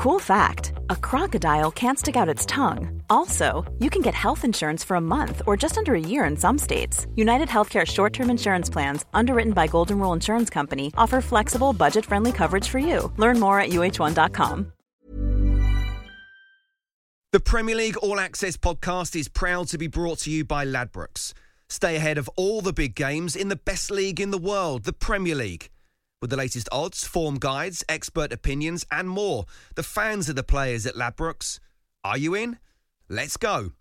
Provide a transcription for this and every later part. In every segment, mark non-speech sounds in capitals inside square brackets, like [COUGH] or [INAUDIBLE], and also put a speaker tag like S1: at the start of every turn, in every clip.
S1: Cool fact a crocodile can't stick out its tongue. Also, you can get health insurance for a month or just under a year in some states. United Healthcare short term insurance plans, underwritten by Golden Rule Insurance Company, offer flexible, budget friendly coverage for you. Learn more at uh1.com.
S2: The Premier League All Access podcast is proud to be brought to you by Ladbrokes. Stay ahead of all the big games in the best league in the world, the Premier League. With the latest odds, form guides, expert opinions, and more, the fans are the players at Ladbrokes. Are you in? Let's go.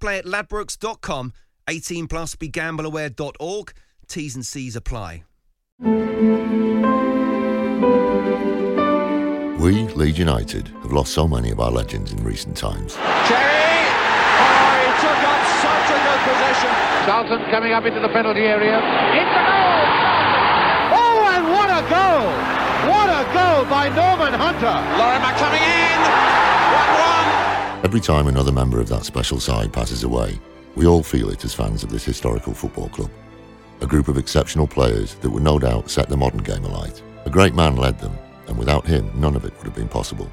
S2: Play at ladbrokes.com, 18 plus begambleaware.org. T's and C's apply.
S3: We, Leeds United, have lost so many of our legends in recent times.
S4: Cherry! Oh, he took up such a good position.
S5: Dalton coming up into the penalty area. It's a goal!
S4: Oh, and what a goal! What a goal by Norman Hunter.
S6: Lorimer coming in. 1 1.
S3: Every time another member of that special side passes away, we all feel it as fans of this historical football club. A group of exceptional players that would no doubt set the modern game alight. A great man led them, and without him, none of it would have been possible.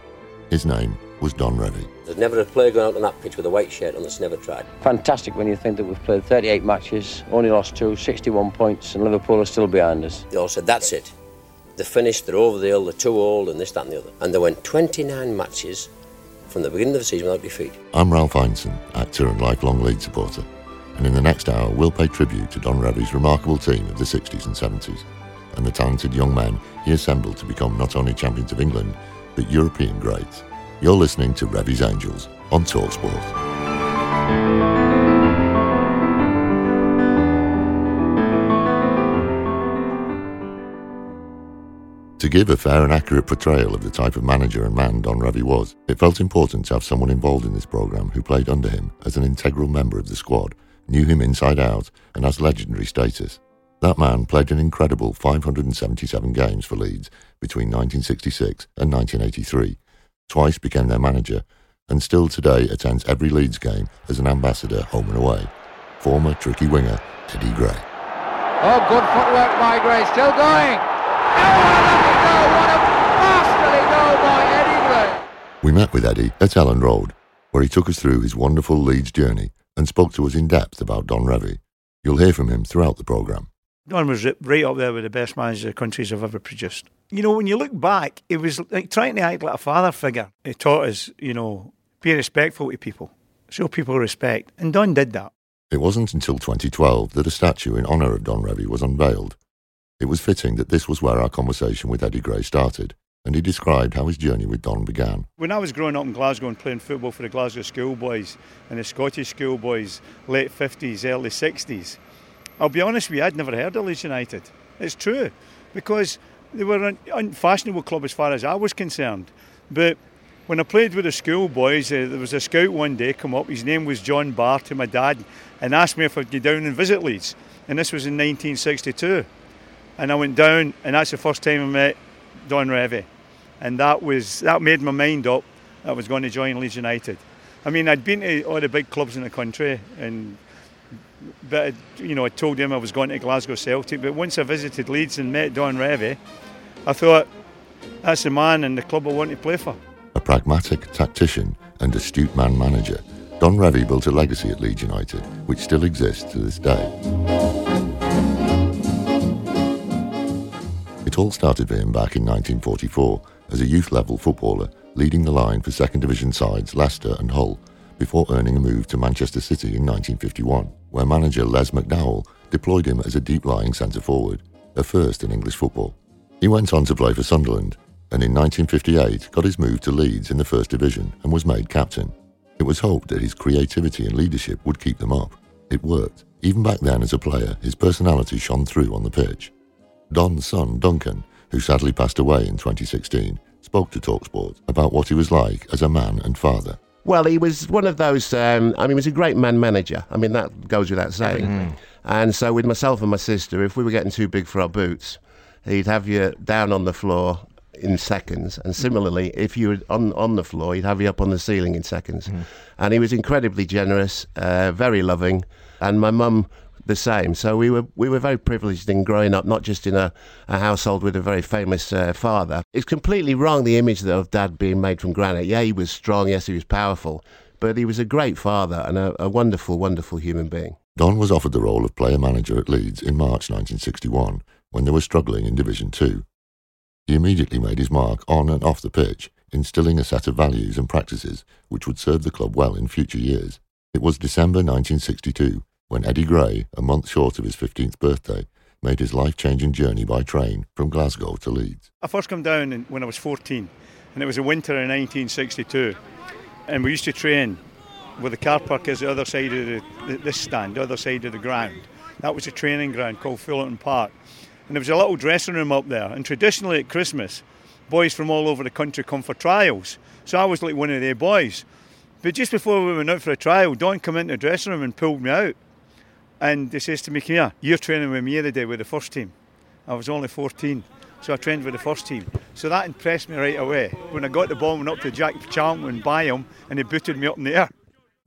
S3: His name was Don Revie.
S7: There's never a player going out on that pitch with a white shirt on that's never tried.
S8: Fantastic when you think that we've played 38 matches, only lost two, 61 points, and Liverpool are still behind us.
S7: They all said, that's it. They're finished, they're over the hill, they're too old, and this, that, and the other. And they went 29 matches from the beginning of the season without defeat.
S3: I'm Ralph Ineson, actor and lifelong Leeds supporter, and in the next hour we'll pay tribute to Don Revie's remarkable team of the 60s and 70s and the talented young men he assembled to become not only champions of England, but European greats. You're listening to Revie's Angels on Talksport. To give a fair and accurate portrayal of the type of manager and man Don Revie was, it felt important to have someone involved in this programme who played under him as an integral member of the squad, knew him inside out, and has legendary status. That man played an incredible 577 games for Leeds between 1966 and 1983, twice became their manager, and still today attends every Leeds game as an ambassador home and away. Former tricky winger Eddie Gray.
S5: Oh, good footwork by Gray. Still going. Oh, what a lovely goal. What a masterly goal by Eddie Gray.
S3: We met with Eddie at Elland Road, where he took us through his wonderful Leeds journey and spoke to us in depth about Don Revie. You'll hear from him throughout the programme.
S9: Don was right up there with the best managers the countries have ever produced. You know, when you look back, it was like trying to act like a father figure. He taught us, you know, be respectful to people, show people respect. And Don did that.
S3: It wasn't until 2012 that a statue in honour of Don Revie was unveiled. It was fitting that this was where our conversation with Eddie Gray started, and he described how his journey with Don began.
S9: When I was growing up in Glasgow and playing football for the Glasgow schoolboys and the Scottish schoolboys, late 50s, early 60s, I'll be honest with you, I'd never heard of Leeds United. It's true, because they were an unfashionable club as far as I was concerned. But when I played with the schoolboys, uh, there was a scout one day come up. His name was John Barr to my dad, and asked me if I'd go down and visit Leeds. And this was in 1962. And I went down, and that's the first time I met Don Revie. And that was that made my mind up. I was going to join Leeds United. I mean, I'd been to all the big clubs in the country, and but you know, I told him I was going to Glasgow Celtic. But once I visited Leeds and met Don Revie, I thought that's the man and the club I want to play for.
S3: A pragmatic tactician and astute man manager, Don Revie built a legacy at Leeds United which still exists to this day. All started for him back in 1944 as a youth level footballer, leading the line for second division sides Leicester and Hull before earning a move to Manchester City in 1951, where manager Les McDowell deployed him as a deep lying centre forward, a first in English football. He went on to play for Sunderland and in 1958 got his move to Leeds in the First Division and was made captain. It was hoped that his creativity and leadership would keep them up. It worked. Even back then as a player, his personality shone through on the pitch. Don's son, Duncan, who sadly passed away in 2016, spoke to Talksport about what he was like as a man and father.
S10: Well, he was one of those. Um, I mean, he was a great man manager. I mean, that goes without saying.
S11: Mm-hmm.
S10: And so, with myself and my sister, if we were getting too big for our boots, he'd have you down on the floor in seconds. And similarly, if you were on on the floor, he'd have you up on the ceiling in seconds.
S11: Mm-hmm.
S10: And he was incredibly generous, uh, very loving. And my mum the same. So we were we were very privileged in growing up, not just in a, a household with a very famous uh, father. It's completely wrong the image of dad being made from granite. Yeah, he was strong. Yes, he was powerful, but he was a great father and a, a wonderful, wonderful human being.
S3: Don was offered the role of player manager at Leeds in March 1961 when they were struggling in Division Two. He immediately made his mark on and off the pitch, instilling a set of values and practices which would serve the club well in future years. It was December 1962 when Eddie Gray, a month short of his 15th birthday, made his life-changing journey by train from Glasgow to Leeds.
S9: I first came down when I was 14, and it was a winter in 1962, and we used to train with the car park is the other side of the, this stand, the other side of the ground. That was a training ground called Fullerton Park. And there was a little dressing room up there. And traditionally at Christmas, boys from all over the country come for trials. So I was like one of their boys. But just before we went out for a trial, Don came into the dressing room and pulled me out. And he says to me, Come here, you're training with me the day with the first team. I was only 14, so I trained with the first team. So that impressed me right away. When I got the ball, went up to Jack Charlton by him, and he booted me up in the air.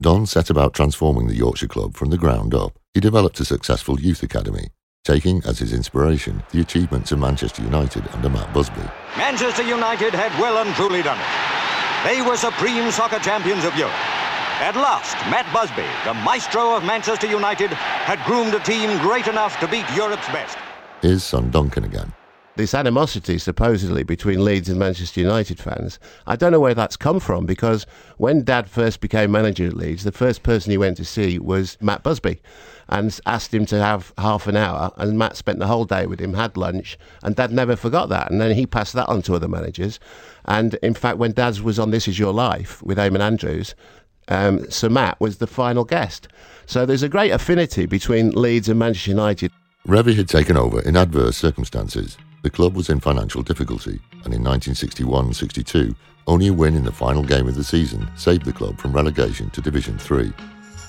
S3: Don set about transforming the Yorkshire club from the ground up. He developed a successful youth academy, taking as his inspiration the achievements of Manchester United under Matt Busby.
S11: Manchester United had well and truly done it. They were supreme soccer champions of Europe. At last, Matt Busby, the maestro of Manchester United, had groomed a team great enough to beat Europe's best.
S3: Here's son Duncan again
S10: this animosity supposedly between Leeds and Manchester United fans. I don't know where that's come from because when Dad first became manager at Leeds, the first person he went to see was Matt Busby and asked him to have half an hour. And Matt spent the whole day with him, had lunch, and Dad never forgot that. And then he passed that on to other managers. And in fact, when Dad was on This Is Your Life with Eamonn Andrews, um, Sir Matt was the final guest. So there's a great affinity between Leeds and Manchester United.
S3: Revie had taken over in adverse circumstances. The club was in financial difficulty, and in 1961 62, only a win in the final game of the season saved the club from relegation to Division 3.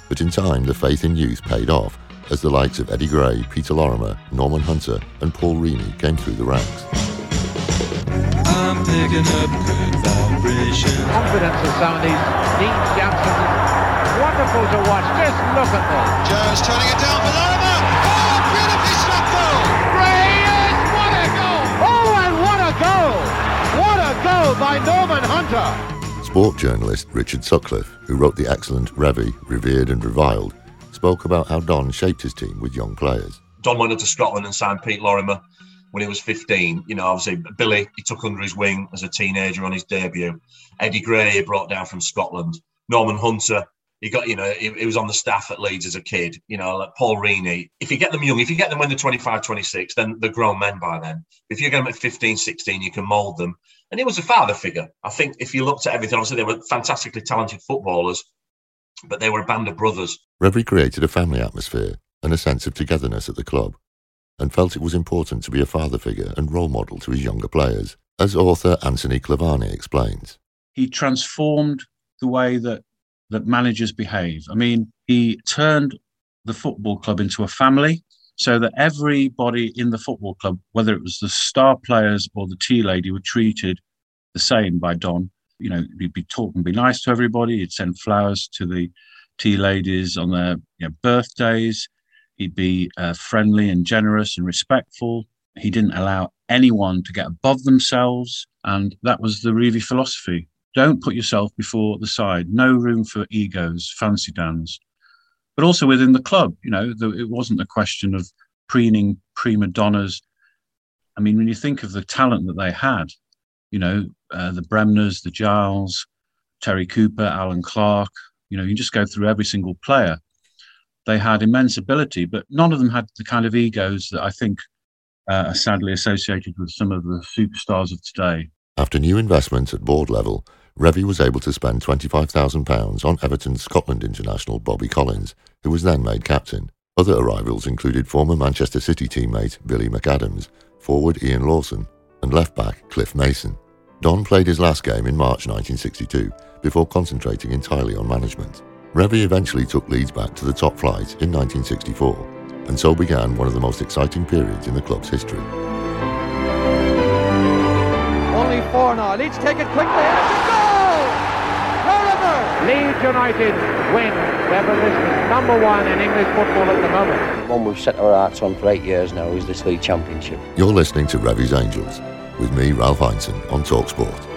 S3: But in time, the faith in youth paid off as the likes of Eddie Gray, Peter Lorimer, Norman Hunter, and Paul Reaney came through the ranks.
S12: I'm picking up good vibrations.
S5: Confidence of some of these Dean youngsters. Wonderful to watch. Just look at them.
S6: Joe's turning it down for Lorimer. Oh, beautifully struck goal.
S4: What a goal! Oh, and What a goal What a goal by Norman Hunter!
S3: Sport journalist Richard Sutcliffe, who wrote the excellent Revie, Revered and Reviled, spoke about how Don shaped his team with young players.
S13: Don went up to Scotland and signed Pete Lorimer when he was 15. You know, obviously, Billy, he took under his wing as a teenager on his debut. Eddie Gray, he brought down from Scotland. Norman Hunter, he got, you know, he, he, was on the staff at Leeds as a kid, you know, like Paul Reaney. If you get them young, if you get them when they're 25, 26, then they're grown men by then. If you get them at 15, 16, you can mould them. And he was a father figure. I think if you looked at everything, obviously they were fantastically talented footballers, but they were a band of brothers.
S3: Revie created a family atmosphere and a sense of togetherness at the club and felt it was important to be a father figure and role model to his younger players, as author Anthony Clavane explains.
S14: He transformed the way that that managers behave. I mean, he turned the football club into a family so that everybody in the football club, whether it was the star players or the tea lady, were treated the same by Don. You know, he'd be talk and be nice to everybody. He'd send flowers to the tea ladies on their you know, birthdays. He'd be uh, friendly and generous and respectful. He didn't allow anyone to get above themselves. And that was the Revie philosophy. Don't put yourself before the side. No room for egos, fancy dans. But also within the club, you know, the, it wasn't a question of preening prima donnas. I mean, when you think of the talent that they had, you know, uh, the Bremners, the Giles, Terry Cooper, Allan Clarke, you know, you just go through every single player. They had immense ability, but none of them had the kind of egos that I think uh, are sadly associated with some of the superstars of today.
S3: After new investment at board level, Revie was able to spend £25,000 on Everton's Scotland international Bobby Collins, who was then made captain. Other arrivals included former Manchester City teammate Billy McAdams, forward Ian Lawson, and left back Cliff Mason. Don played his last game in March 1962 before concentrating entirely on management. Revie eventually took Leeds back to the top flight in 1964, and so began one of the most exciting periods in the club's history.
S5: Only four now. Leeds take it quickly. There's a goal! Forever! Leeds United win Demolition number one in English football at the moment.
S8: The one we've set our hearts on for eight years now is this league championship.
S3: You're listening to Revie's Angels with me, Ralph Ineson, on Talksport.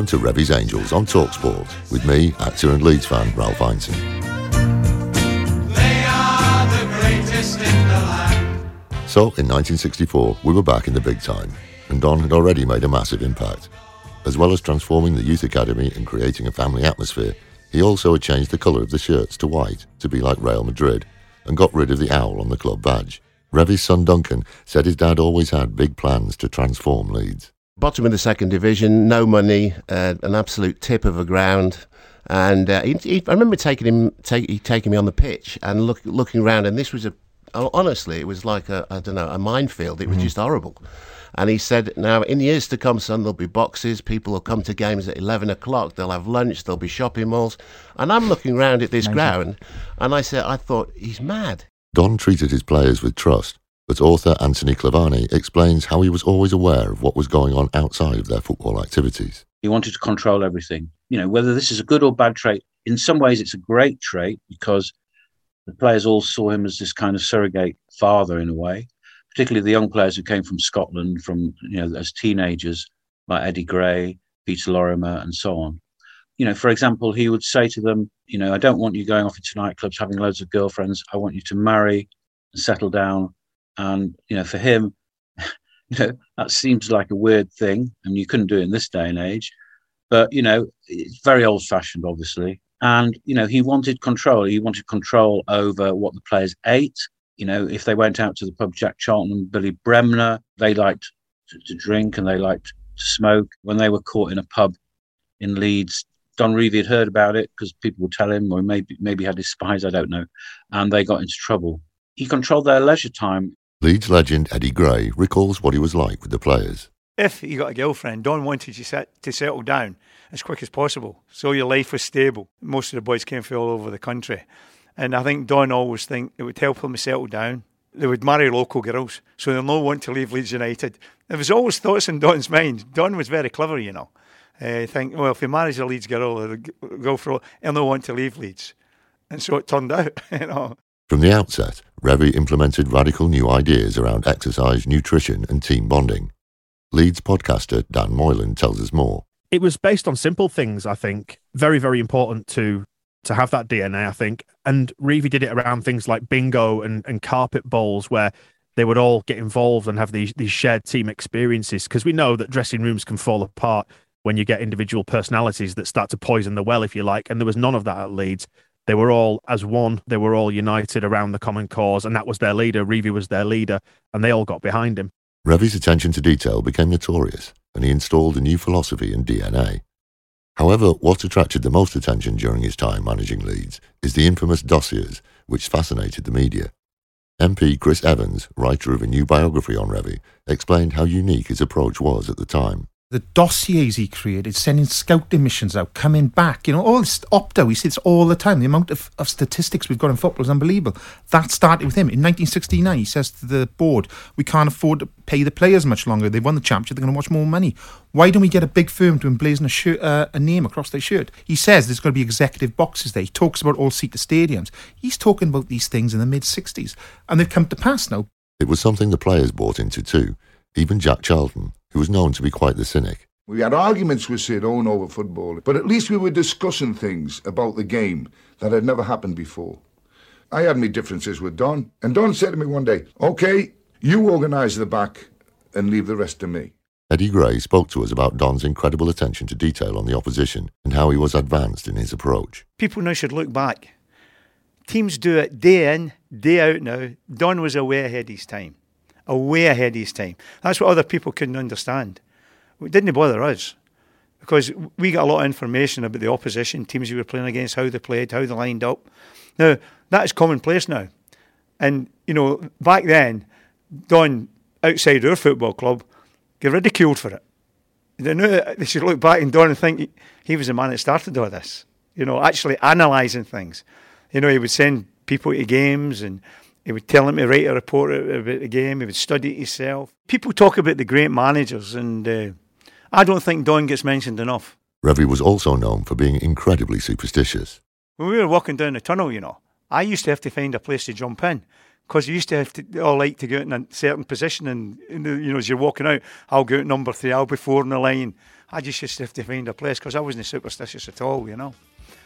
S3: Welcome to Revie's Angels on Talksport with me, actor and Leeds fan Ralph Ineson.
S12: They are the greatest in the land.
S3: So, in 1964, we were back in the big time, and Don had already made a massive impact. As well as transforming the youth academy and creating a family atmosphere, he also had changed the colour of the shirts to white to be like Real Madrid, and got rid of the owl on the club badge. Revie's son Duncan said his dad always had big plans to transform Leeds.
S10: Bottom of the second division, no money, uh, an absolute tip of a ground. And uh, he, he, I remember taking him, take, he taking me on the pitch and look, looking around, and this was a, honestly, it was like a, I don't know, a minefield. It was just horrible. And he said, now in years to come, son, there'll be boxes. People will come to games at 11 o'clock. They'll have lunch. There'll be shopping malls. And I'm looking round at this
S3: Amazing.
S10: ground, and I said, I thought, he's mad.
S3: Don treated his players with trust, but author Anthony Clavane explains how he was always aware of what was going on outside of their football activities.
S14: He wanted to control everything. You know, whether this is a good or bad trait, in some ways it's a great trait because the players all saw him as this kind of surrogate father in a way, particularly the young players who came from Scotland from, you know, as teenagers, like Eddie Gray, Peter Lorimer, and so on. You know, for example, he would say to them, you know, I don't want you going off into nightclubs having loads of girlfriends. I want you to marry and settle down. And, you know, for him, [LAUGHS] you know, that seems like a weird thing, and you couldn't do it in this day and age. But you know, it's very old-fashioned, obviously. And you know, he wanted control. He wanted control over what the players ate. You know, if they went out to the pub, Jack Charlton and Billy Bremner, they liked to, to drink and they liked to smoke. When they were caught in a pub in Leeds, Don Revie had heard about it because people would tell him, or maybe maybe had his spies, I don't know, and they got into trouble. He controlled their leisure time.
S3: Leeds legend Eddie Gray recalls what he was like with the players.
S9: If you got a girlfriend, Don wanted you set, to settle down as quick as possible, so your life was stable. Most of the boys came from all over the country, and I think Don always think it would help them to settle down. They would marry local girls, so they'll not want to leave Leeds United. There was always thoughts in Don's mind. Don was very clever, you know. Uh, think, well, if he marries a Leeds girl, he'll go for, he'll not want to leave Leeds, and so it turned out, [LAUGHS] you know.
S3: From the outset, Revie implemented radical new ideas around exercise, nutrition, and team bonding. Leeds podcaster Dan Moylan tells us more.
S15: It was based on simple things, I think. Very, very important to to have that DNA, I think. And Revie did it around things like bingo and, and carpet bowls where they would all get involved and have these these shared team experiences. Because we know that dressing rooms can fall apart when you get individual personalities that start to poison the well, if you like. And there was none of that at Leeds. They were all as one. They were all united around the common cause, and that was their leader. Revie was their leader, and they all got behind him.
S3: Revie's attention to detail became notorious, and he installed a new philosophy in DNA. However, what attracted the most attention during his time managing Leeds is the infamous dossiers, which fascinated the media. MP Chris Evans, writer of a new biography on Revie, explained how unique his approach was at the time.
S16: The dossiers he created, sending scouting missions out, coming back, you know, all this Opta, he says all the time. The amount of, of statistics we've got in football is unbelievable. That started with him. In 1969, he says to the board, we can't afford to pay the players much longer. They've won the championship, they're going to watch more money. Why don't we get a big firm to emblazon a, shirt, uh, a name across their shirt? He says there's going to be executive boxes there. He talks about all-seater stadiums. He's talking about these things in the mid-60s, and they've come to pass now.
S3: It was something the players bought into too, even Jack Charlton, who was known to be quite the cynic.
S17: We had arguments with Syd Owen over football, but at least we were discussing things about the game that had never happened before. I had my differences with Don, and Don said to me one day, OK, you organise the back and leave the rest to me.
S3: Eddie Gray spoke to us about Don's incredible attention to detail on the opposition and how he was advanced in his approach.
S9: People now should look back. Teams do it day in, day out now. Don was way ahead of his time. Way ahead of his time. That's what other people couldn't understand. It didn't bother us because we got a lot of information about the opposition, teams we were playing against, how they played, how they lined up. Now, that is commonplace now. And, you know, back then, Don, outside our football club, get ridiculed for it. They knew they should look back and Don and think he was the man that started all this. You know, actually analysing things. You know, he would send people to games and he would tell him to write a report about the game. He would study it himself. People talk about the great managers, and uh, I don't think Don gets mentioned enough.
S3: Revie was also known for being incredibly superstitious.
S9: When we were walking down the tunnel, you know, I used to have to find a place to jump in because you used to have to all like to go in a certain position, and you know, as you're walking out, I'll go out number three, I'll be four in the line. I just used to have to find a place because I wasn't superstitious at all, you know.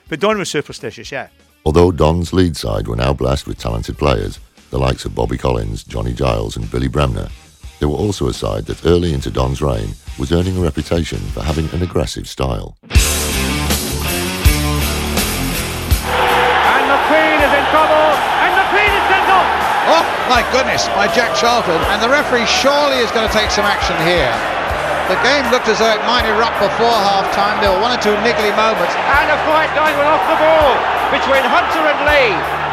S9: But Don was superstitious, yeah.
S3: Although Don's lead side were now blessed with talented players, the likes of Bobby Collins, Johnny Giles, and Billy Bremner, they were also a side that early into Don's reign was earning a reputation for having an aggressive style.
S4: And McQueen is in trouble, and McQueen is sent off.
S5: Oh, my goodness, by Jack Charlton. And the referee surely is going to take some action here. The game looked as though it might erupt before half time. There were one or two niggly moments.
S4: And a fight going on off the ball between Hunter and Lee.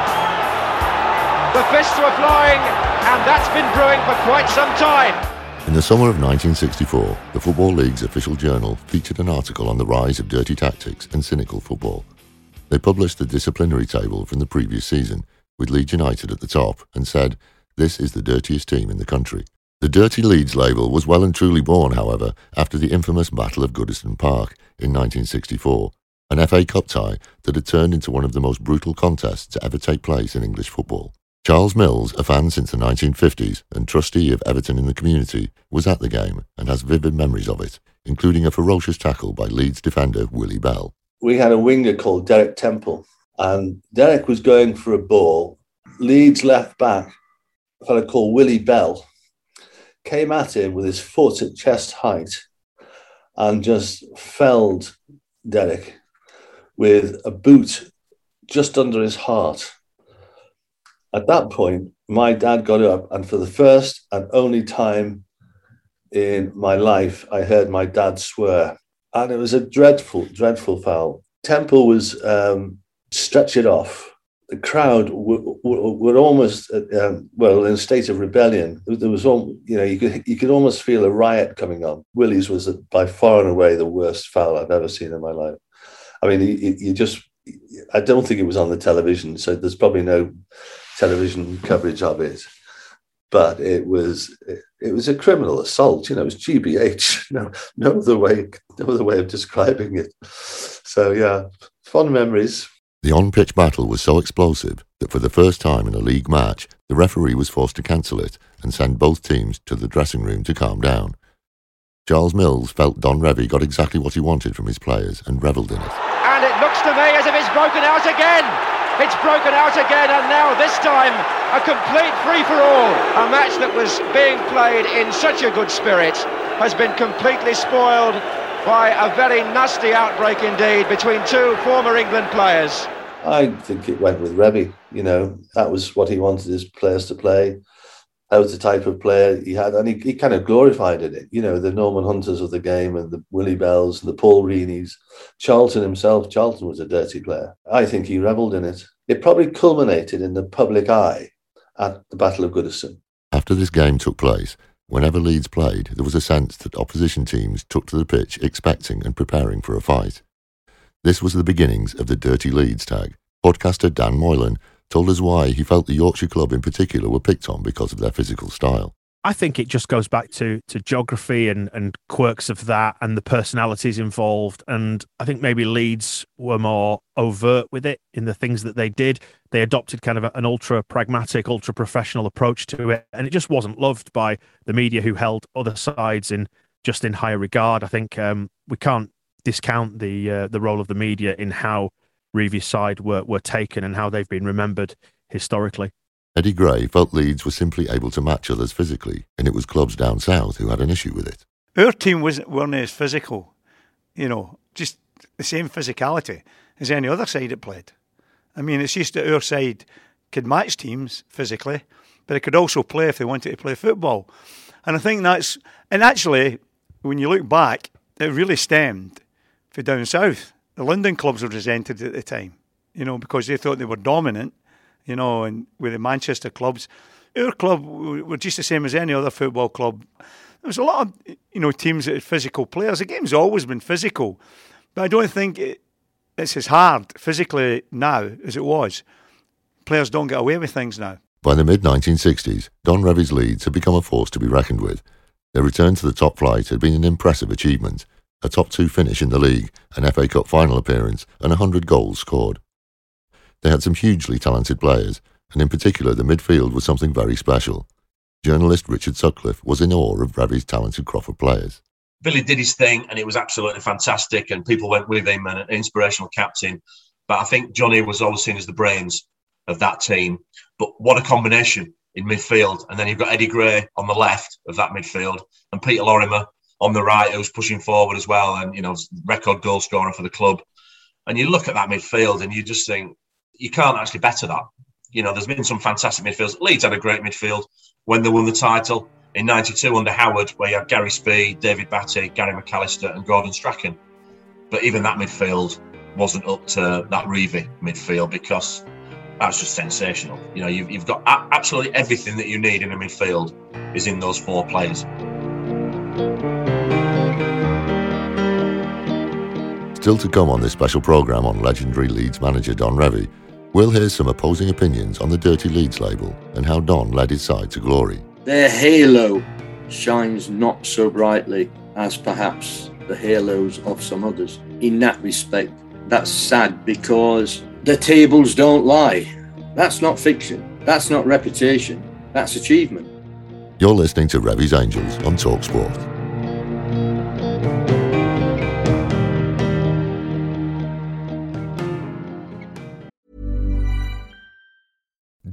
S4: The fists were flying, and that's been brewing for quite some time.
S3: In the summer of 1964, the Football League's official journal featured an article on the rise of dirty tactics and cynical football. They published the disciplinary table from the previous season, with Leeds United at the top, and said, This is the dirtiest team in the country. The Dirty Leeds label was well and truly born, however, after the infamous Battle of Goodison Park in 1964, an FA Cup tie that had turned into one of the most brutal contests to ever take place in English football. Charles Mills, a fan since the 1950s and trustee of Everton in the community, was at the game and has vivid memories of it, including a ferocious tackle by Leeds defender Willie Bell.
S18: We had a winger called Derek Temple, and Derek was going for a ball. Leeds left back, a fellow called Willie Bell, came at him with his foot at chest height and just felled Derek with a boot just under his heart. At that point, my dad got up, and for the first and only time in my life, I heard my dad swear. And it was a dreadful, dreadful foul. Temple was um, stretched off. The crowd were, were, were almost, um, well, in a state of rebellion. There was, all, you know, you could, you could almost feel a riot coming on. Willie's was by far and away the worst foul I've ever seen in my life. I mean, you, you just, I don't think it was on the television, so there's probably no television coverage of it. But it was it was a criminal assault. You know, it was GBH. [LAUGHS] No, no other way, no other way of describing it. So yeah, fond memories.
S3: The on-pitch battle was so explosive that for the first time in a league match, the referee was forced to cancel it and send both teams to the dressing room to calm down. Charles Mills felt Don Revie got exactly what he wanted from his players and revelled in it.
S4: And it looks to me as if it's broken out again. It's broken out again, and now this time a complete free for all. A match that was being played in such a good spirit has been completely spoiled by a very nasty outbreak indeed between two former England players.
S18: I think it went with Revie. You know, that was what he wanted his players to play. That was the type of player he had, and he, he kind of glorified in it. You know, the Norman Hunters of the game and the Willie Bells and the Paul Reaneys. Charlton himself, Charlton was a dirty player. I think he revelled in it. It probably culminated in the public eye at the Battle of Goodison.
S3: After this game took place, whenever Leeds played, there was a sense that opposition teams took to the pitch expecting and preparing for a fight. This was the beginnings of the Dirty Leeds tag. Podcaster Dan Moylan told us why he felt the Yorkshire club in particular were picked on because of their physical style.
S15: I think it just goes back to to geography and, and quirks of that and the personalities involved. And I think maybe Leeds were more overt with it in the things that they did. They adopted kind of an ultra pragmatic, ultra professional approach to it. And it just wasn't loved by the media who held other sides in just in higher regard. I think um, we can't discount the uh, the role of the media in how Revie's side were, were taken and how they've been remembered historically.
S3: Eddie Gray felt Leeds were simply able to match others physically, and it was clubs down south who had an issue with it.
S9: Our team wasn't weren't as physical, you know, just the same physicality as any other side that played. I mean, it's just that our side could match teams physically, but it could also play if they wanted to play football. And I think that's, and actually, when you look back, it really stemmed for down south. The London clubs were resented at the time, you know, because they thought they were dominant you know, and with the Manchester clubs. Our club were just the same as any other football club. There's a lot of you know teams that are physical players. The game's always been physical, but I don't think it, it's as hard physically now as it was. Players don't get away with things now.
S3: By the mid 1960s, Don Revie's Leeds had become a force to be reckoned with. Their return to the top flight had been an impressive achievement a top two finish in the league, an FA Cup final appearance, and 100 goals scored. They had some hugely talented players, and in particular the midfield was something very special. Journalist Richard Sutcliffe was in awe of Revie's talented Crawford players.
S13: Billy did his thing, and it was absolutely fantastic, and people went with him and an inspirational captain. But I think Johnny was always seen as the brains of that team. But what a combination in midfield. And then you've got Eddie Gray on the left of that midfield and Peter Lorimer on the right who's pushing forward as well and, you know, record goal scorer for the club. And you look at that midfield and you just think, you can't actually better that. You know, there's been some fantastic midfields. Leeds had a great midfield when they won the title in 92 under Howard, where you had Gary Speed, David Batty, Gary McAllister, and Gordon Strachan. But even that midfield wasn't up to that Revie midfield because that's just sensational. You know, you've, you've got absolutely everything that you need in a midfield is in those four players.
S3: Still to come on this special programme on legendary Leeds manager Don Revie, we'll hear some opposing opinions on the Dirty Leeds label and how Don led his side to glory.
S19: Their halo shines not so brightly as perhaps the halos of some others. In that respect, that's sad because the tables don't lie. That's not fiction. That's not reputation. That's achievement.
S3: You're listening to Revie's Angels on Talksport.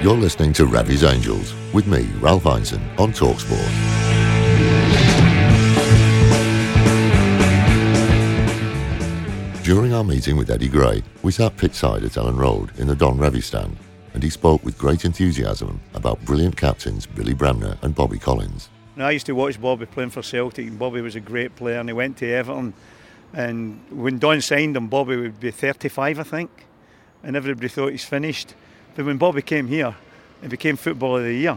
S3: You're listening to Revie's Angels with me, Ralph Ineson, on Talksport. During our meeting with Eddie Gray, we sat pitchside at Elland Road in the Don Revie stand, and he spoke with great enthusiasm about brilliant captains Billy Bremner and Bobby Collins.
S9: Now, I used to watch Bobby playing for Celtic, and Bobby was a great player, and he went to Everton. And when Don signed him, Bobby would be 35, I think, and everybody thought he's finished. But when Bobby came here, he became Footballer of the Year.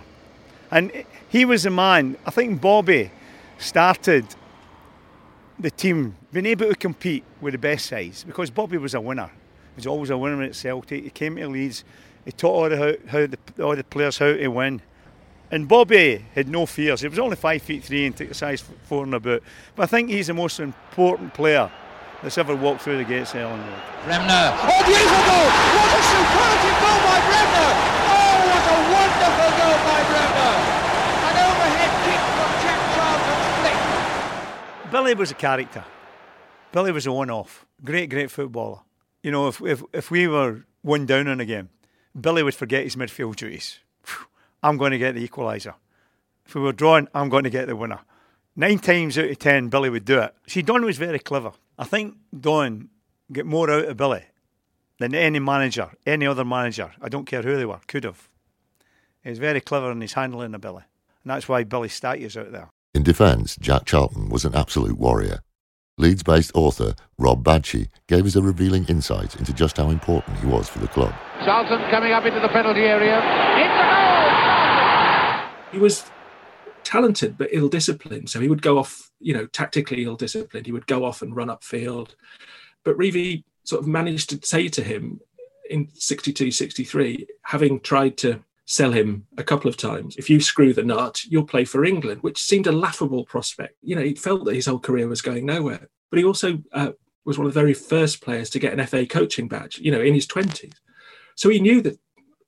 S9: And he was a man, I think Bobby started the team being able to compete with the best sides because Bobby was a winner. He was always a winner at Celtic. He came to Leeds. He taught all the, how, the, all the players how to win. And Bobby had no fears. He was only five feet three and took a size four and a boot. But I think he's the most important player that's ever walked through the gates of Elland Road.
S6: Bremner. Oh, beautiful goal! What a superlative goal by Bremner! Oh, what a wonderful goal by Bremner! An overhead kick from Jack Charlton's flick.
S9: Billy was a character. Billy was a one-off. Great, great footballer. You know, if if, if we were one down in a game, Billy would forget his midfield duties. I'm going to get the equaliser. If we were drawn, I'm going to get the winner. Nine times out of ten, Billy would do it. See, Don was very clever. I think Don get more out of Billy than any manager, any other manager, I don't care who they were, could have. He's very clever in his handling of Billy, And that's why Billy statue's out there.
S3: In defence, Jack Charlton was an absolute warrior. Leeds based author Rob Bagchi gave us a revealing insight into just how important he was for the club.
S20: Charlton coming up into the penalty area. It's a goal!
S21: He was talented but ill disciplined. So he would go off, you know, tactically ill disciplined. He would go off and run upfield. But Revie sort of managed to say to him in 62, 63, having tried to sell him a couple of times. If you screw the nut, you'll play for England, which seemed a laughable prospect. You know, he felt that his whole career was going nowhere. But he also uh, was one of the very first players to get an FA coaching badge, you know, in his 20s. So he knew that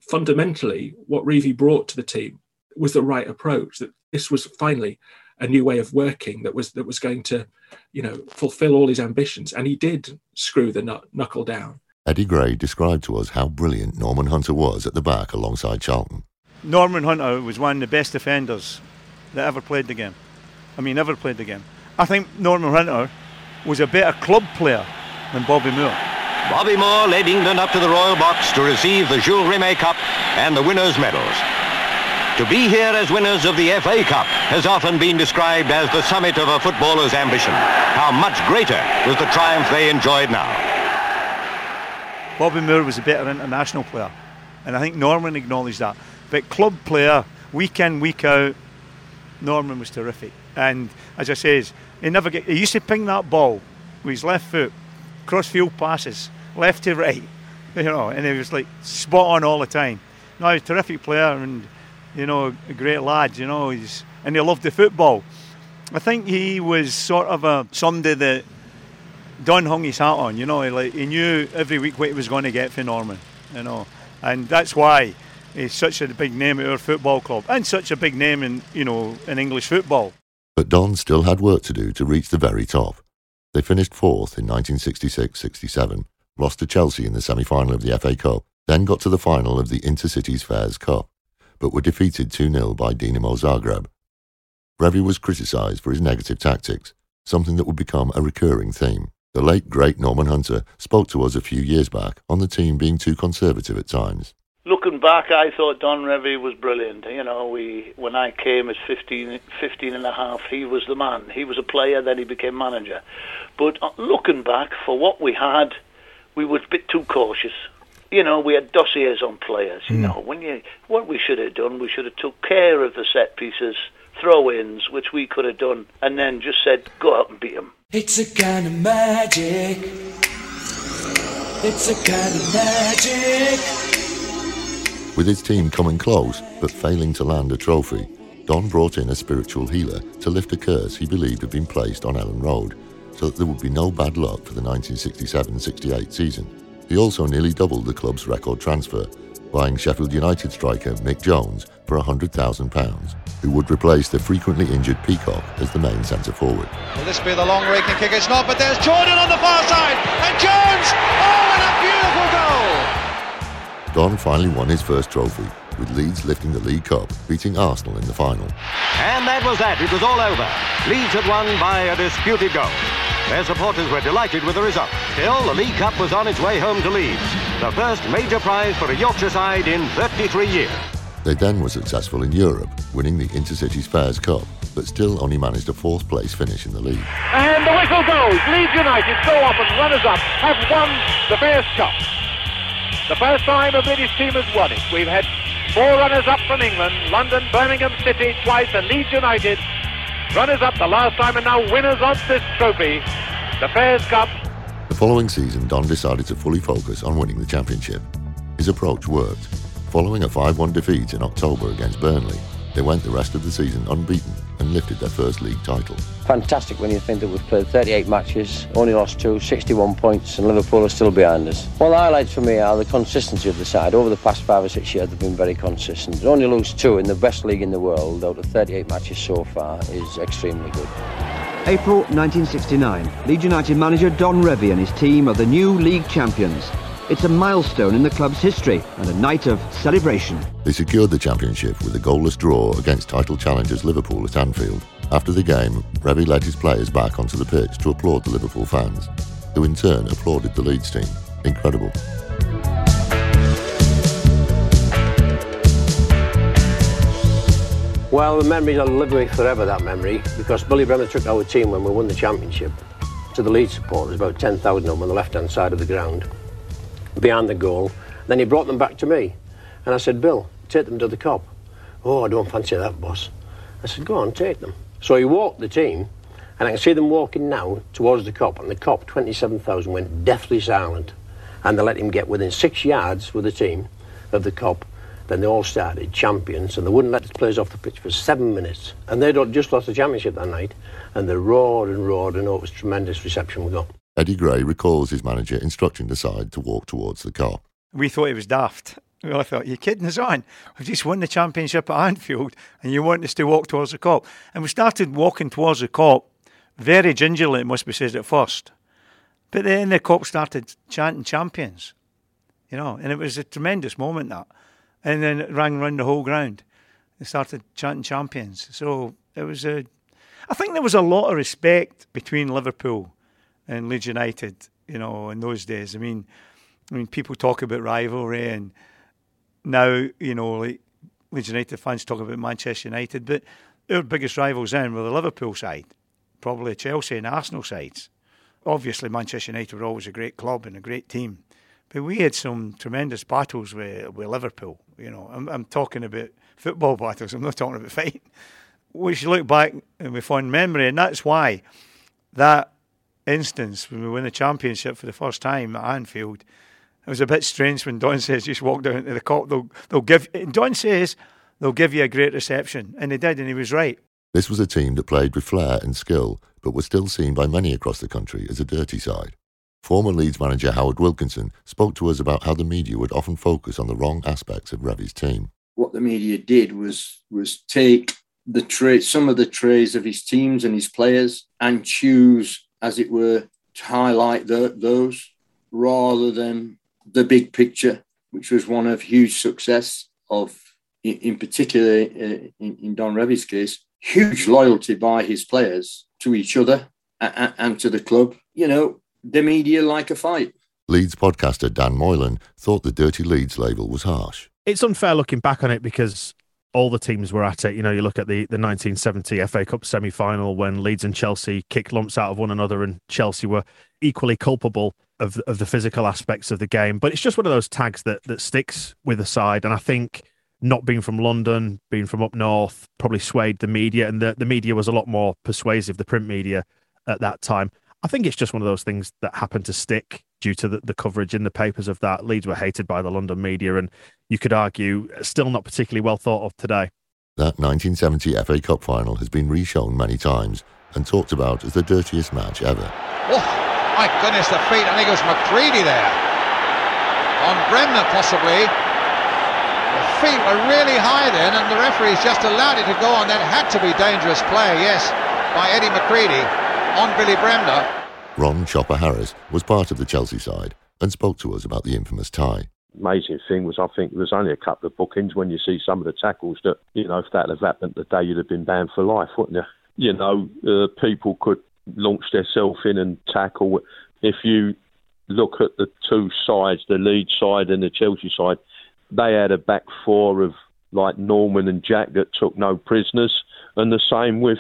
S21: fundamentally what Revie brought to the team was the right approach, that this was finally a new way of working that was that was going to, you know, fulfill all his ambitions. And he did screw the nut, knuckle down.
S3: Eddie Gray described to us how brilliant Norman Hunter was at the back alongside Charlton.
S9: Norman Hunter was one of the best defenders that ever played the game. I mean, ever played the game. I think Norman Hunter was a better club player than Bobby Moore.
S11: Bobby Moore led England up to the Royal Box to receive the Jules Rimet Cup and the winners' medals. To be here as winners of the FA Cup has often been described as the summit of a footballer's ambition. How much greater was the triumph they enjoyed now.
S9: Bobby Moore was a better international player, and I think Norman acknowledged that. But club player, week in, week out, Norman was terrific. And as I says, he never get. He used to ping that ball with his left foot, cross field passes, left to right, [LAUGHS] you know, and he was like spot on all the time. No, he's a terrific player and you know a great lad. You know, he's and he loved the football. I think he was sort of a somebody that Don hung his hat on. You know, like he knew every week what he was going to get for Norman. You know, and that's why he's such a big name at our football club and such a big name in you know in English football.
S3: But Don still had work to do to reach the very top. They finished fourth in 1966-67, lost to Chelsea in the semi-final of the FA Cup, then got to the final of the Intercities Fairs Cup, but were defeated 2-0 by Dinamo Zagreb. Revie was criticised for his negative tactics, something that would become a recurring theme. The late great Norman Hunter spoke to us a few years back on the team being too conservative at times.
S22: Looking back, I thought Don Revie was brilliant. You know, we when I came as 15, 15 and a half, he was the man. He was a player, then he became manager. But uh, looking back, for what we had, we were a bit too cautious. You know, we had dossiers on players. You hmm. know, when you what we should have done, we should have took care of the set pieces, throw-ins, which we could have done, and then just said, go out and beat them.
S12: It's a kind of magic. It's a kind of magic.
S3: With his team coming close but failing to land a trophy, Don brought in a spiritual healer to lift a curse he believed had been placed on Elland Road so that there would be no bad luck for the 1967-68 season. He also nearly doubled the club's record transfer, buying Sheffield United striker Mick Jones for £100,000, who would replace the frequently injured Peacock as the main centre forward.
S5: Will this be the long raking kick? It's not, but there's Jordan on the far side, and Jones! Oh, and a beautiful goal!
S3: Don finally won his first trophy, with Leeds lifting the League Cup, beating Arsenal in the final.
S11: And that was that. It was all over. Leeds had won by a disputed goal. Their supporters were delighted with the result. Still, the League Cup was on its way home to Leeds, the first major prize for a Yorkshire side in 33 years.
S3: They then were successful in Europe, winning the Intercities Fairs Cup, but still only managed a fourth place finish in the league.
S6: And the whistle goes. Leeds United, so often runners-up, have won the Fairs Cup. The first time a British team has won it. We've had four runners-up from England, London, Birmingham City twice, and Leeds United runners-up the last time and now winners of this trophy, the Fairs Cup.
S3: The following season, Don decided to fully focus on winning the championship. His approach worked. Following a 5-1 defeat in October against Burnley, they went the rest of the season unbeaten and lifted their first league title.
S8: Fantastic when you think that we've played 38 matches, only lost two, 61 points, and Liverpool are still behind us. Well, the highlights for me are the consistency of the side. Over the past five or six years, they've been very consistent. To only lose two in the best league in the world out of 38 matches so far is extremely good.
S23: April 1969. Leeds United manager Don Revie and his team are the new league champions. It's a milestone in the club's history and a night of celebration.
S3: They secured the championship with a goalless draw against title challengers Liverpool at Anfield. After the game, Revie led his players back onto the pitch to applaud the Liverpool fans, who in turn applauded the Leeds team. Incredible.
S8: Well, the memories will live with me forever, that memory, because Billy Bremner took our team when we won the championship to the Leeds supporters, about 10,000 of them on the left-hand side of the ground, behind the goal. Then he brought them back to me. And I said, Bill, take them to the Kop. Oh, I don't fancy that, boss. I said, go on, take them. So he walked the team, and I can see them walking now towards the Kop. and the Kop, 27,000, went deathly silent. And they let him get within six yards with the team of the Kop. Then they all started champions, and they wouldn't let the players off the pitch for seven minutes. And they'd just lost the championship that night, and they roared and roared, and oh, it was tremendous reception we got.
S3: Eddie Gray recalls his manager instructing the side to walk towards the Kop.
S9: We thought he was daft. We all thought, you're kidding us on. We've just won the championship at Anfield and you want us to walk towards the Kop. And we started walking towards the Kop very gingerly, it must be said at first. But then the Kop started chanting champions, you know, and it was a tremendous moment that. And then it rang round the whole ground. They started chanting champions. So it was a, I think there was a lot of respect between Liverpool and Leeds United, you know, in those days. I mean, I mean, people talk about rivalry and now, you know, like Leeds United fans talk about Manchester United, but our biggest rivals then were the Liverpool side, probably Chelsea and Arsenal sides. Obviously, Manchester United were always a great club and a great team, but we had some tremendous battles with, with Liverpool. You know, I'm, I'm talking about football [LAUGHS] battles. I'm not talking about fighting. We should look back and we fond memory, and that's why that instance when we win the championship for the first time at Anfield it was a bit strange when Don [LAUGHS] says just walk down to the Kop. They'll they'll give Don says they'll give you a great reception, and they did, and he was right.
S3: This was a team that played with flair and skill, but was still seen by many across the country as a dirty side. Former Leeds manager Howard Wilkinson spoke to us about how the media would often focus on the wrong aspects of Revie's team.
S19: What the media did was was take the tra- some of the traits of his teams and his players and choose, as it were, to highlight the, those rather than the big picture, which was one of huge success of, in, in particular, uh, in, in, Don Revie's case, huge loyalty by his players to each other and, and to the club. You know, the media like a fight.
S3: Leeds podcaster Dan Moylan thought the Dirty Leeds label was harsh.
S15: It's unfair looking back on it because all the teams were at it. You know, you look at the, the 1970 FA Cup semi final when Leeds and Chelsea kicked lumps out of one another, and Chelsea were equally culpable of of the physical aspects of the game. But it's just one of those tags that that sticks with the side, and I think not being from London, being from up north, probably swayed the media, and the the media was a lot more persuasive, the print media at that time. I think it's just one of those things that happened to stick due to the, the coverage in the papers of that. Leeds were hated by the London media, and you could argue uh, still not particularly well thought of today.
S3: That 1970 FA Cup final has been reshown many times and talked about as the dirtiest match ever.
S5: Oh. My goodness, the feet. I think it was McCreadie there. On Bremner, possibly. The feet were really high then, and the referees just allowed it to go on. That had to be dangerous play, yes, by Eddie McCreadie on Billy Bremner.
S3: Ron Chopper Harris was part of the Chelsea side and spoke to us about the infamous tie
S24: amazing thing was I think there was only a couple of bookings when you see some of the tackles that, you know, if that had happened the day, you'd have been banned for life, wouldn't you? You know, uh, people could launch themselves in and tackle. If you look at the two sides, the Leeds side and the Chelsea side, they had a back four of like Norman and Jack that took no prisoners, and the same with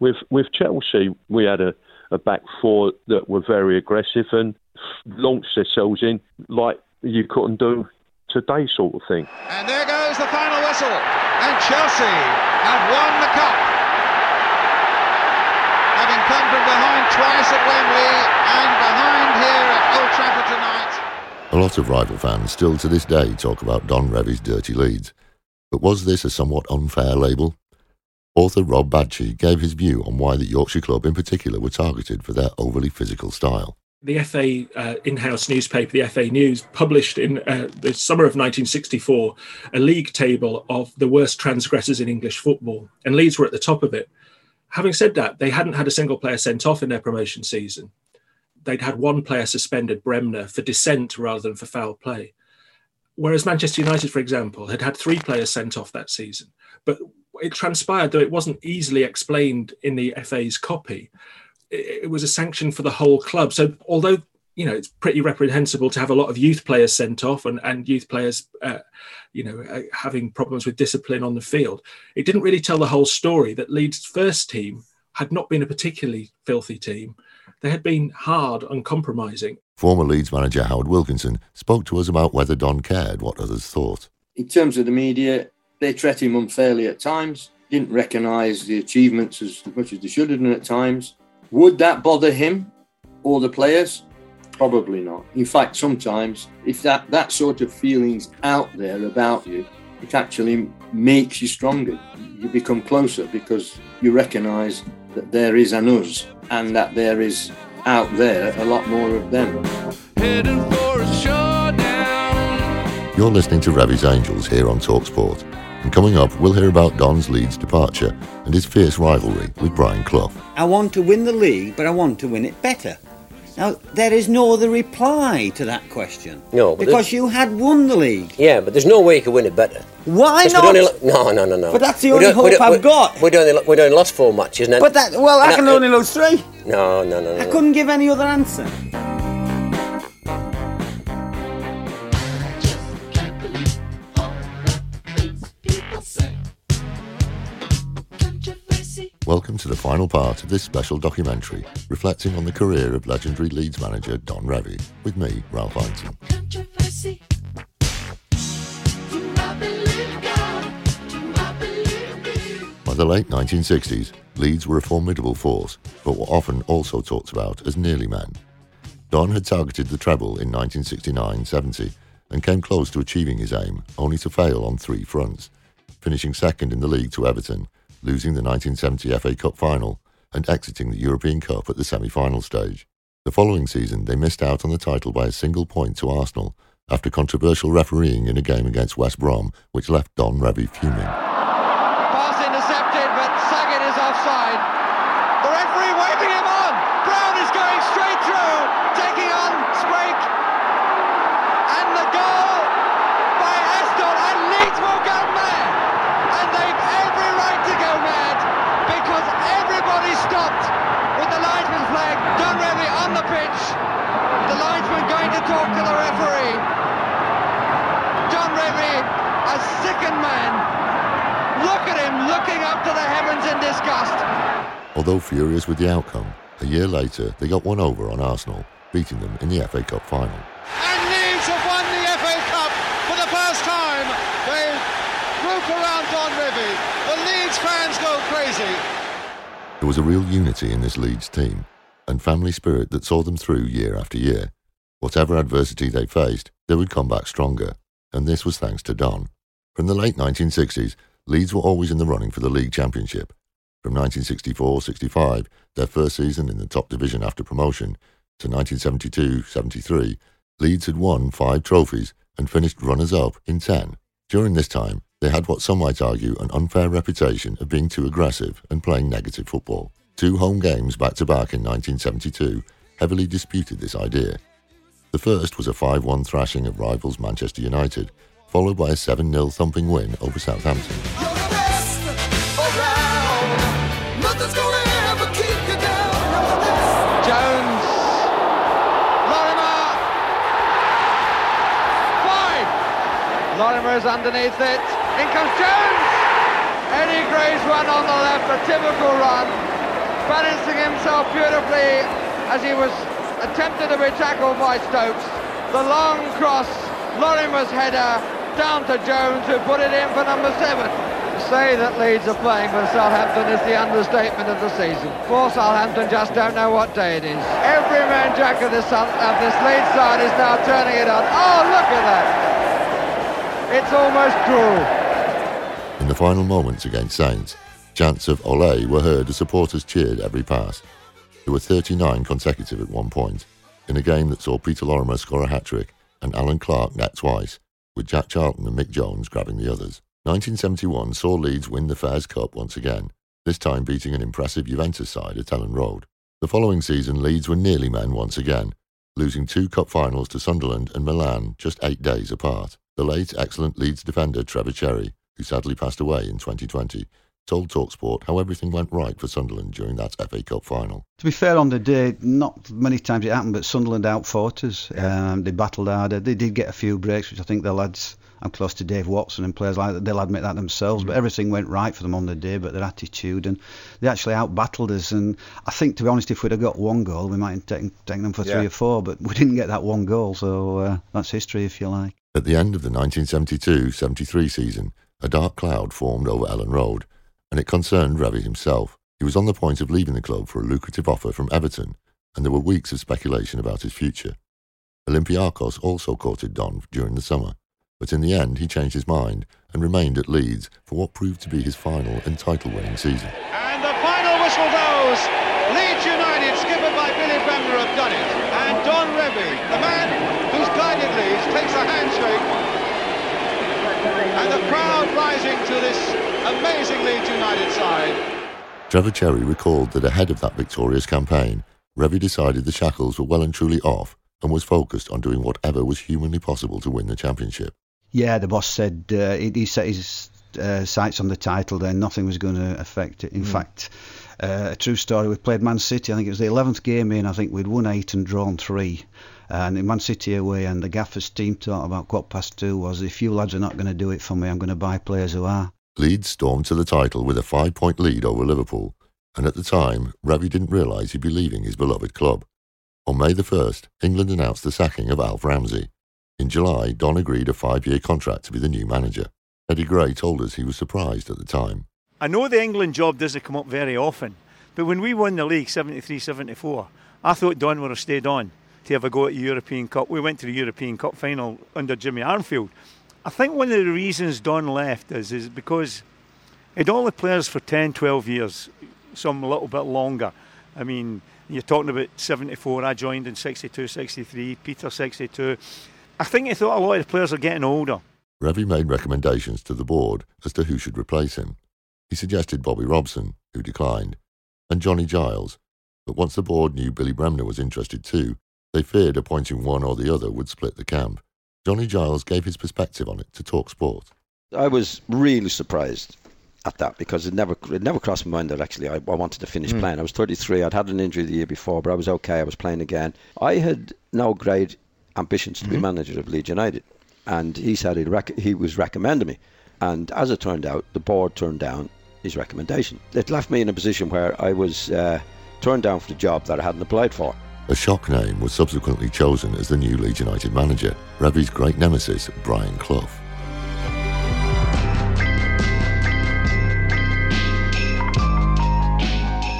S24: with with Chelsea. We had a, a back four that were very aggressive and launched themselves in like you couldn't do today, sort of thing.
S5: And there goes the final whistle, and Chelsea have won the cup having come from behind twice at Wembley and behind here at Old Trafford tonight.
S3: A lot of rival fans still to this day talk about Don Revie's dirty Leeds. But was this a somewhat unfair label? Author Rob Bagchi gave his view on why the Yorkshire club in particular were targeted for their overly physical style.
S21: The FA uh, in house newspaper, the FA News, published in uh, the summer of 1964 a league table of the worst transgressors in English football, and Leeds were at the top of it. Having said that, they hadn't had a single player sent off in their promotion season. They'd had one player suspended, Bremner, for dissent rather than for foul play. Whereas Manchester United, for example, had had three players sent off that season. But it transpired, though it wasn't easily explained in the FA's copy, it was a sanction for the whole club. So although you know, it's pretty reprehensible to have a lot of youth players sent off and, and youth players, uh, you know, uh, having problems with discipline on the field. It didn't really tell the whole story that Leeds' first team had not been a particularly filthy team. They had been hard, uncompromising.
S3: Former Leeds manager Howard Wilkinson spoke to us about whether Don cared what others thought.
S19: In terms of the media, they treat him unfairly at times, didn't recognise the achievements as much as they should have done at times. Would that bother him or the players? Probably not. In fact, sometimes if that, that sort of feeling's out there about you, it actually makes you stronger. You become closer because you recognise that there is an us and that there is out there a lot more of them.
S3: You're listening to Revie's Angels here on Talksport. And coming up, we'll hear about Don's Leeds departure and his fierce rivalry with Brian Clough.
S25: I want to win the league, but I want to win it better. Now, there is no other reply to that question.
S26: No, but
S25: because
S26: there's-
S25: you had won the league.
S26: Yeah, but there's no way you can win it better.
S25: Why
S26: Because
S25: not?
S26: only lo- no, no, no, no.
S25: But that's the only hope
S26: we'd o-
S25: I've
S26: we'd-
S25: got.
S26: We'd only, lo- we'd only lost four matches. And then,
S25: But that, well, I
S26: and
S25: can only lose three.
S26: No, no, no, no.
S25: I
S26: no.
S25: couldn't give any other answer.
S3: Welcome to the final part of this special documentary reflecting on the career of legendary Leeds manager Don Revie with me, Ralph Ineson. By the late 1960s, Leeds were a formidable force, but were often also talked about as nearly men. Don had targeted the treble in 1969-70 and came close to achieving his aim, only to fail on three fronts, finishing second in the league to Everton, losing the 1970 FA Cup final, and exiting the European Cup at the semi-final stage. The following season, they missed out on the title by a single point to Arsenal after controversial refereeing in a game against West Brom, which left Don Revie fuming.
S20: Pass intercepted, but Suggett is offside. The referee waving him on. Brown is going straight through, taking on Sprake. And the goal by Astle, and Leeds will go mad. And they've every right to go mad because everybody stopped with the linesman flag. Don Revie on the pitch. The linesman going to talk to the referee. John Revie, a sickened man. Look at him looking up to the heavens in disgust.
S3: Although furious with the outcome, a year later they got one over on Arsenal, beating them in the FA Cup final.
S20: And Leeds have won the FA Cup for the first time. They group around Don Revie. The Leeds fans go crazy.
S3: There was a real unity in this Leeds team and family spirit that saw them through year after year. Whatever adversity they faced, they would come back stronger, and this was thanks to Don. From the late 1960s, Leeds were always in the running for the league championship. From 1964-65, their first season in the top division after promotion, to 1972-73, Leeds had won five trophies and finished runners-up in ten. During this time, they had what some might argue an unfair reputation of being too aggressive and playing negative football. Two home games back-to-back in 1972 heavily disputed this idea. The first was a 5-1 thrashing of rivals Manchester United, followed by a 7-0 thumping win over Southampton.
S20: Jones. Lorimer. Five. Lorimer's underneath it. In comes Jones. Eddie Gray's run on the left, a typical run. Balancing himself beautifully as he was attempted to be tackled by Stokes. The long cross, Lorimer's header down to Jones who put it in for number seven. Say that Leeds are playing for Southampton is the understatement of the season. For Southampton just don't know what day it is. Every man jack of this, of this Leeds side is now turning it on. Oh, look at that. It's almost cruel.
S3: In the final moments against Saints, chants of Ole were heard as supporters cheered every pass. There were 39 consecutive at one point, in a game that saw Peter Lorimer score a hat-trick and Allan Clarke net twice, with Jack Charlton and Mick Jones grabbing the others. 1971 saw Leeds win the Fairs Cup once again, this time beating an impressive Juventus side at Elland Road. The following season, Leeds were nearly men once again, losing two cup finals to Sunderland and Milan just eight days apart. The late excellent Leeds defender Trevor Cherry, who sadly passed away in 2020, told TalkSport how everything went right for Sunderland during that FA Cup final.
S27: To be fair, on the day, not many times it happened, but Sunderland outfought us. Um, they battled harder. They did get a few breaks, which I think the lads, I'm close to Dave Watson and players like that, they'll admit that themselves. But everything went right for them on the day, but their attitude and they actually out battled us. And I think, to be honest, if we'd have got one goal, we might have taken, taken them for
S3: Yeah.
S27: three or four, but we didn't get that one goal, so uh, that's history, if you like.
S3: At the end of the 1972-73 season, a dark cloud formed over Elland Road, and it concerned Revie himself. He was on the point of leaving the club for a lucrative offer from Everton, and there were weeks of speculation about his future. Olympiacos also courted Don during the summer, but in the end he changed his mind and remained at Leeds for what proved to be his final and title-winning season.
S20: And the final whistle goes. Leeds United, skippered by Billy Bremner, have done it. And Don Revie, the man who's guided Leeds, takes a handshake. And the crowd rising to this amazing Leeds United side.
S3: Trevor Cherry recalled that ahead of that victorious campaign, Revie decided the shackles were well and truly off and was focused on doing whatever was humanly possible to win the championship.
S27: Yeah, the boss said uh, he, he set his uh, sights on the title. Then nothing was going to affect it. In
S28: Mm.
S27: fact, uh, a true story. We played Man City. I think it was the 11th game in. I think we'd won eight and drawn three. And in Man City away, and the gaffer's team talk about quarter past two was, if you lads are not going to do it for me, I'm going to buy players who are.
S3: Leeds stormed to the title with a five point lead over Liverpool, and at the time, Revie didn't realise he'd be leaving his beloved club. On May the 1st, England announced the sacking of Alf Ramsey. In July, Don agreed a five year contract to be the new manager. Eddie Gray told us he was surprised at the time.
S29: I know the England job doesn't come up very often, but when we won the league 73 74, I thought Don would have stayed on to have a go at the European Cup. We went to the European Cup final under Jimmy Armfield. I think one of the reasons Don left is, is because he'd all the players for 10, 12 years, some a little bit longer. I mean, you're talking about 74, I joined in 62, 63, Peter 62. I think he thought a lot of the players are getting older.
S3: Revie made recommendations to the board as to who should replace him. He suggested Bobby Robson, who declined, and Johnny Giles, but once the board knew Billy Bremner was interested too, they feared appointing one or the other would split the camp. Johnny Giles gave his perspective on it to Talk Sport.
S30: I was really surprised at that because it never it never crossed my mind that actually I, I wanted to finish
S31: Mm.
S30: playing. I was 33. I'd had an injury the year before, but I was okay. I was playing again. I had no great ambitions to be
S31: Mhm.
S30: manager of Leeds United, and he said he'd rec- he was recommending me. And as it turned out, the board turned down his recommendation. It left me in a position where I was uh, turned down for the job that I hadn't applied for.
S3: A shock name was subsequently chosen as the new Leeds United manager, Revie's great nemesis, Brian Clough.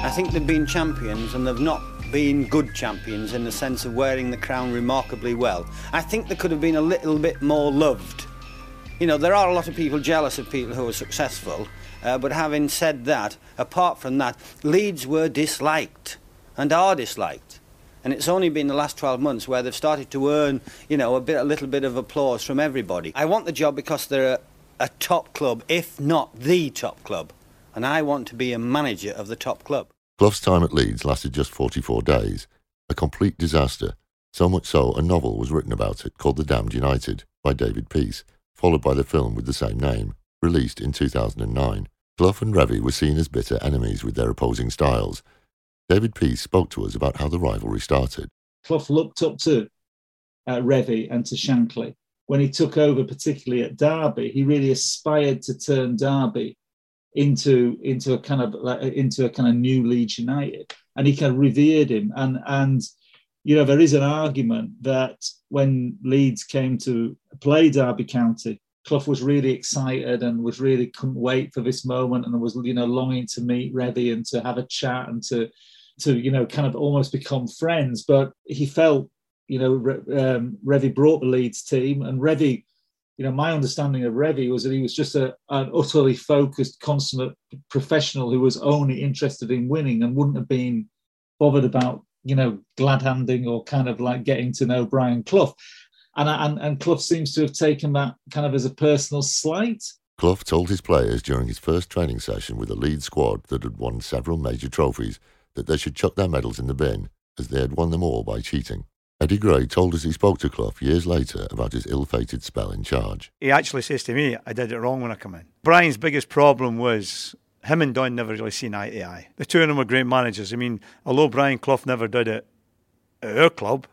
S25: I think they've been champions and they've not been good champions in the sense of wearing the crown remarkably well. I think they could have been a little bit more loved. You know, there are a lot of people jealous of people who are successful, uh, but having said that, apart from that, Leeds were disliked and are disliked. And it's only been the last 12 months where they've started to earn, you know, a bit, a little bit of applause from everybody. I want the job because they're a, a top club, if not the top club. And I want to be a manager of the top club.
S3: Clough's time at Leeds lasted just 44 days, a complete disaster, so much so a novel was written about it called The Damned United by David Peace, followed by the film with the same name, released in 2009. Clough and Revie were seen as bitter enemies with their opposing styles. David Peace spoke to us about how the rivalry started.
S32: Clough looked up to uh, Revie and to Shankly. When he took over, particularly at Derby, he really aspired to turn Derby into into a kind of like, into a kind of new Leeds United, and he kind of revered him. And and you know there is an argument that when Leeds came to play Derby County, Clough was really excited and was really couldn't wait for this moment, and was you know longing to meet Revie and to have a chat and to to you know kind of almost become friends. But he felt you know um, Revie brought the Leeds team, and Revie you know, my understanding of Revie was that he was just a, an utterly focused, consummate professional who was only interested in winning and wouldn't have been bothered about, you know, glad handing or kind of like getting to know Brian Clough. And, and, and Clough seems to have taken that kind of as a personal slight.
S3: Clough told his players during his first training session with a lead squad that had won several major trophies that they should chuck their medals in the bin, as they had won them all by cheating. Eddie Gray told us he spoke to Clough years later about his ill-fated spell in charge.
S29: He actually says to me, I did it wrong when I come in. Brian's biggest problem was
S9: him and Don never really seen eye to eye. The two of them were great managers. I mean, although Brian Clough never did it at our club,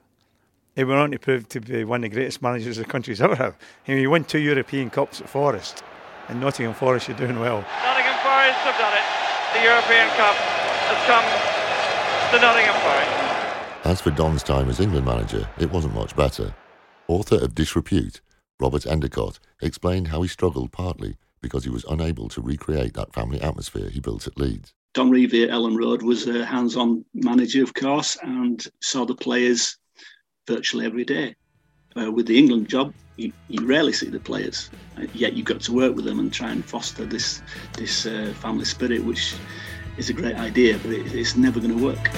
S9: he went on to prove to be one of the greatest managers the country's ever had. I mean, he won two European Cups at Forest, and Nottingham Forest, you're doing well.
S5: Nottingham Forest have done it. The European Cup has come to Nottingham Forest.
S3: As for Don's time as England manager, it wasn't much better. Author of Disrepute, Robert Endeacott, explained how he struggled partly because he was unable to recreate that family atmosphere he built at Leeds.
S33: Don Revie at Elland Road was a hands on manager, of course, and saw the players virtually every day. Uh, with the England job, you, you, rarely see the players, uh, yet you've got to work with them and try and foster this, this uh, family spirit, which is a great idea, but it, it's never going to work.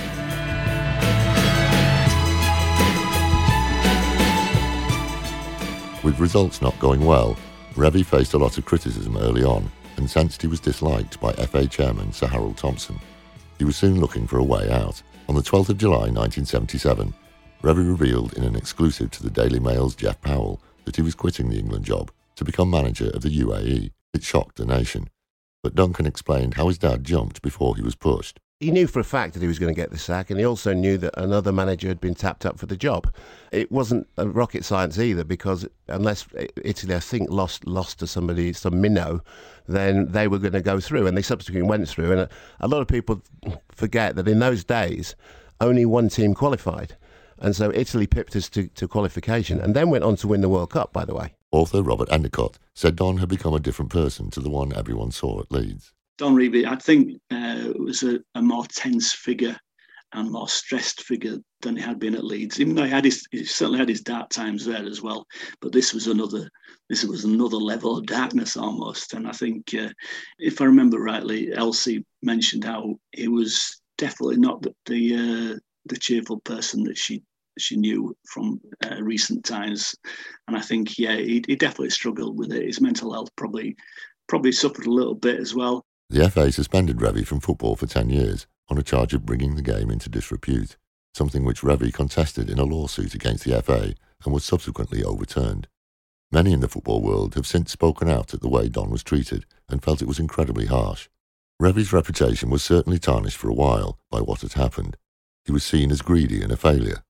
S3: With results not going well, Revie faced a lot of criticism early on and sensed he was disliked by FA chairman Sir Harold Thompson. He was soon looking for a way out. On the 12th of July 1977, Revie revealed in an exclusive to the Daily Mail's Jeff Powell that he was quitting the England job to become manager of the UAE. It shocked the nation. But Duncan explained how his dad jumped before he was pushed
S10: he knew for a fact that he was going to get the sack, and he also knew that another manager had been tapped up for the job. It wasn't rocket science either, because unless Italy, I think, lost lost to somebody, some minnow, then they were going to go through, and they subsequently went through. And a, a lot of people forget that in those days, only one team qualified. And so Italy pipped us to, to qualification and then went on to win the World Cup, by the way.
S3: Author Robert Endeacott said Don had become a different person to the one everyone saw at Leeds.
S33: Don Revie, I think, uh, was a, a, more tense figure and more stressed figure than he had been at Leeds. Even though he had his, he certainly had his dark times there as well. But this was another, this was another level of darkness almost. And I think, uh, if I remember rightly, Elsie mentioned how he was definitely not the the, uh, the cheerful person that she she knew from uh, recent times. And I think, yeah, he, he definitely struggled with it. His mental health probably probably suffered a little bit as well.
S3: The FA suspended Revie from football for 10 years on a charge of bringing the game into disrepute, something which Revie contested in a lawsuit against the FA and was subsequently overturned. Many in the football world have since spoken out at the way Don was treated and felt it was incredibly harsh. Revie's reputation was certainly tarnished for a while by what had happened. He was seen as greedy and a failure,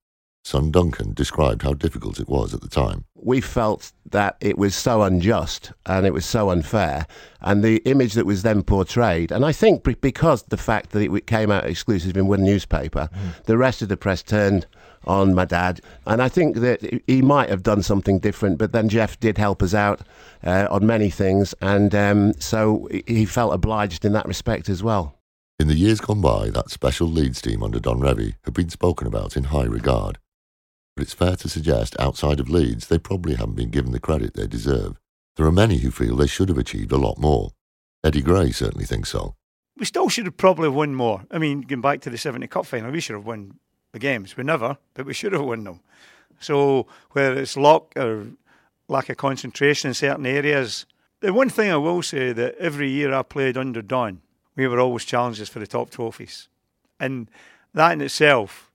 S3: Son Duncan described how difficult it was at the time.
S10: We felt that it was so unjust and it was so unfair, and the image that was then portrayed, and I think because the fact that it came out exclusive in one newspaper, mm. the rest of the press turned on my dad, and I think that he might have done something different, but then Jeff did help us out uh, on many things, and um, so he felt obliged in that respect as well.
S3: In the years gone by, that special Leeds team under Don Revie had been spoken about in high regard but it's fair to suggest outside of Leeds they probably haven't been given the credit they deserve. There are many who feel they should have achieved a lot more. Eddie Gray certainly thinks so.
S9: We still should have probably won more. I mean, going back to the 70 Cup final, we should have won the games. We never, but we should have won them. So whether it's luck or lack of concentration in certain areas, the one thing I will say that every year I played under Don, we were always challengers for the top trophies. And that in itself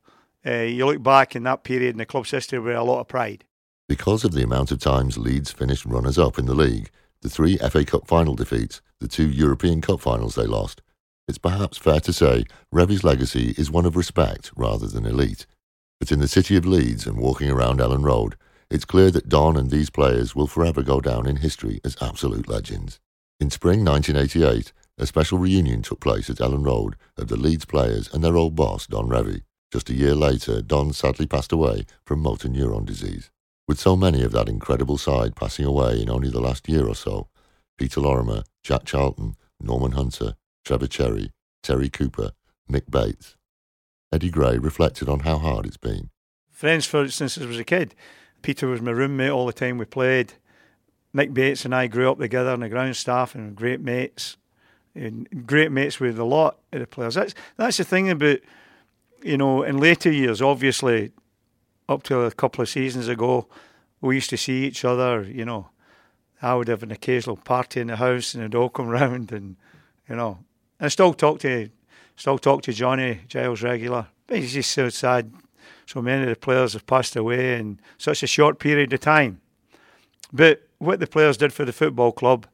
S9: uh, you look back in that period in the club's history with a lot of pride.
S3: Because of the amount of times Leeds finished runners up in the league, the three FA Cup final defeats, the two European Cup finals they lost, it's perhaps fair to say Revie's legacy is one of respect rather than elite. But in the city of Leeds and walking around Elland Road, it's clear that Don and these players will forever go down in history as absolute legends. In spring 1988, a special reunion took place at Elland Road of the Leeds players and their old boss, Don Revie. Just a year later, Don sadly passed away from motor neuron disease. With so many of that incredible side passing away in only the last year or so, Peter Lorimer, Jack Charlton, Norman Hunter, Trevor Cherry, Terry Cooper, Mick Bates. Eddie Gray reflected on how hard it's been.
S9: Friends, for instance, as I was a kid. Peter was my roommate all the time we played. Mick Bates and I grew up together on the ground staff and great mates. And great mates with a lot of the players. That's that's the thing about you know, in later years, obviously, up to a couple of seasons ago, we used to see each other, you know. I would have an occasional party in the house and they'd all come [LAUGHS] round and, you know, I still talk to, still talk to Johnny Giles regular. But it's just so sad. So many of the players have passed away in such a short period of time. But what the players did for the football club,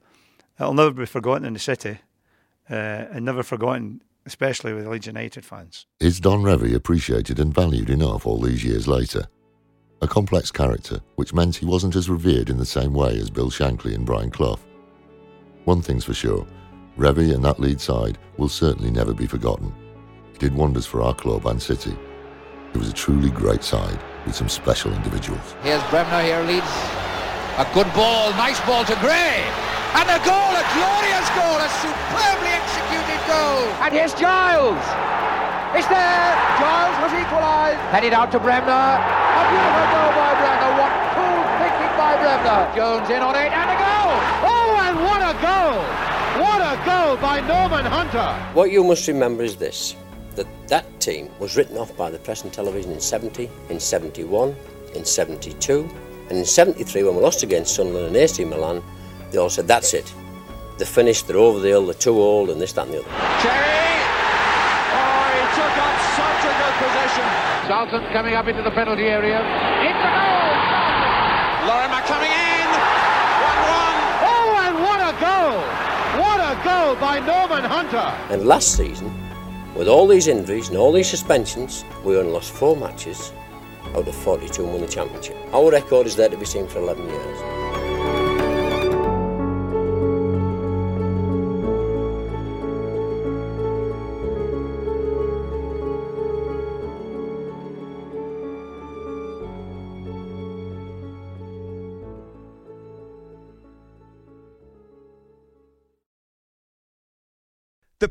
S9: it'll never be forgotten in the city. uh, and never forgotten, especially with Leeds United fans.
S3: Is Don Revie appreciated and valued enough all these years later? A complex character, which meant he wasn't as revered in the same way as Bill Shankly and Brian Clough. One thing's for sure, Revie and that lead side will certainly never be forgotten. He did wonders for our club and city. It was a truly great side with some special individuals.
S34: Here's Bremner, here leads. A good ball, nice ball to Gray. And a goal, a glorious goal, a superbly executed goal. And here's Giles. It's there. Giles has equalised. Headed out to Bremner. A beautiful goal by Bremner. What cool thinking by Bremner. Jones in on it and a goal. Oh, and what a goal. What a goal by Norman Hunter.
S35: What you must remember is this that that team was written off by the press and television in 70, in 71, in 72, and in 73 when we lost against Sunderland and AC Milan, they all said, that's it. They're finished, they're over the hill, they're too old, and this, that, and the other.
S34: Cherry! Oh, he took up such a good position. Charlton coming up into the penalty area. In the goal!
S5: Lorimer coming in. 1-1.
S34: Oh, and what a goal! What a goal by Norman Hunter!
S35: And last season, with all these injuries and all these suspensions, we only lost four matches out of 42 and won the championship. Our record is there to be seen for 11 years.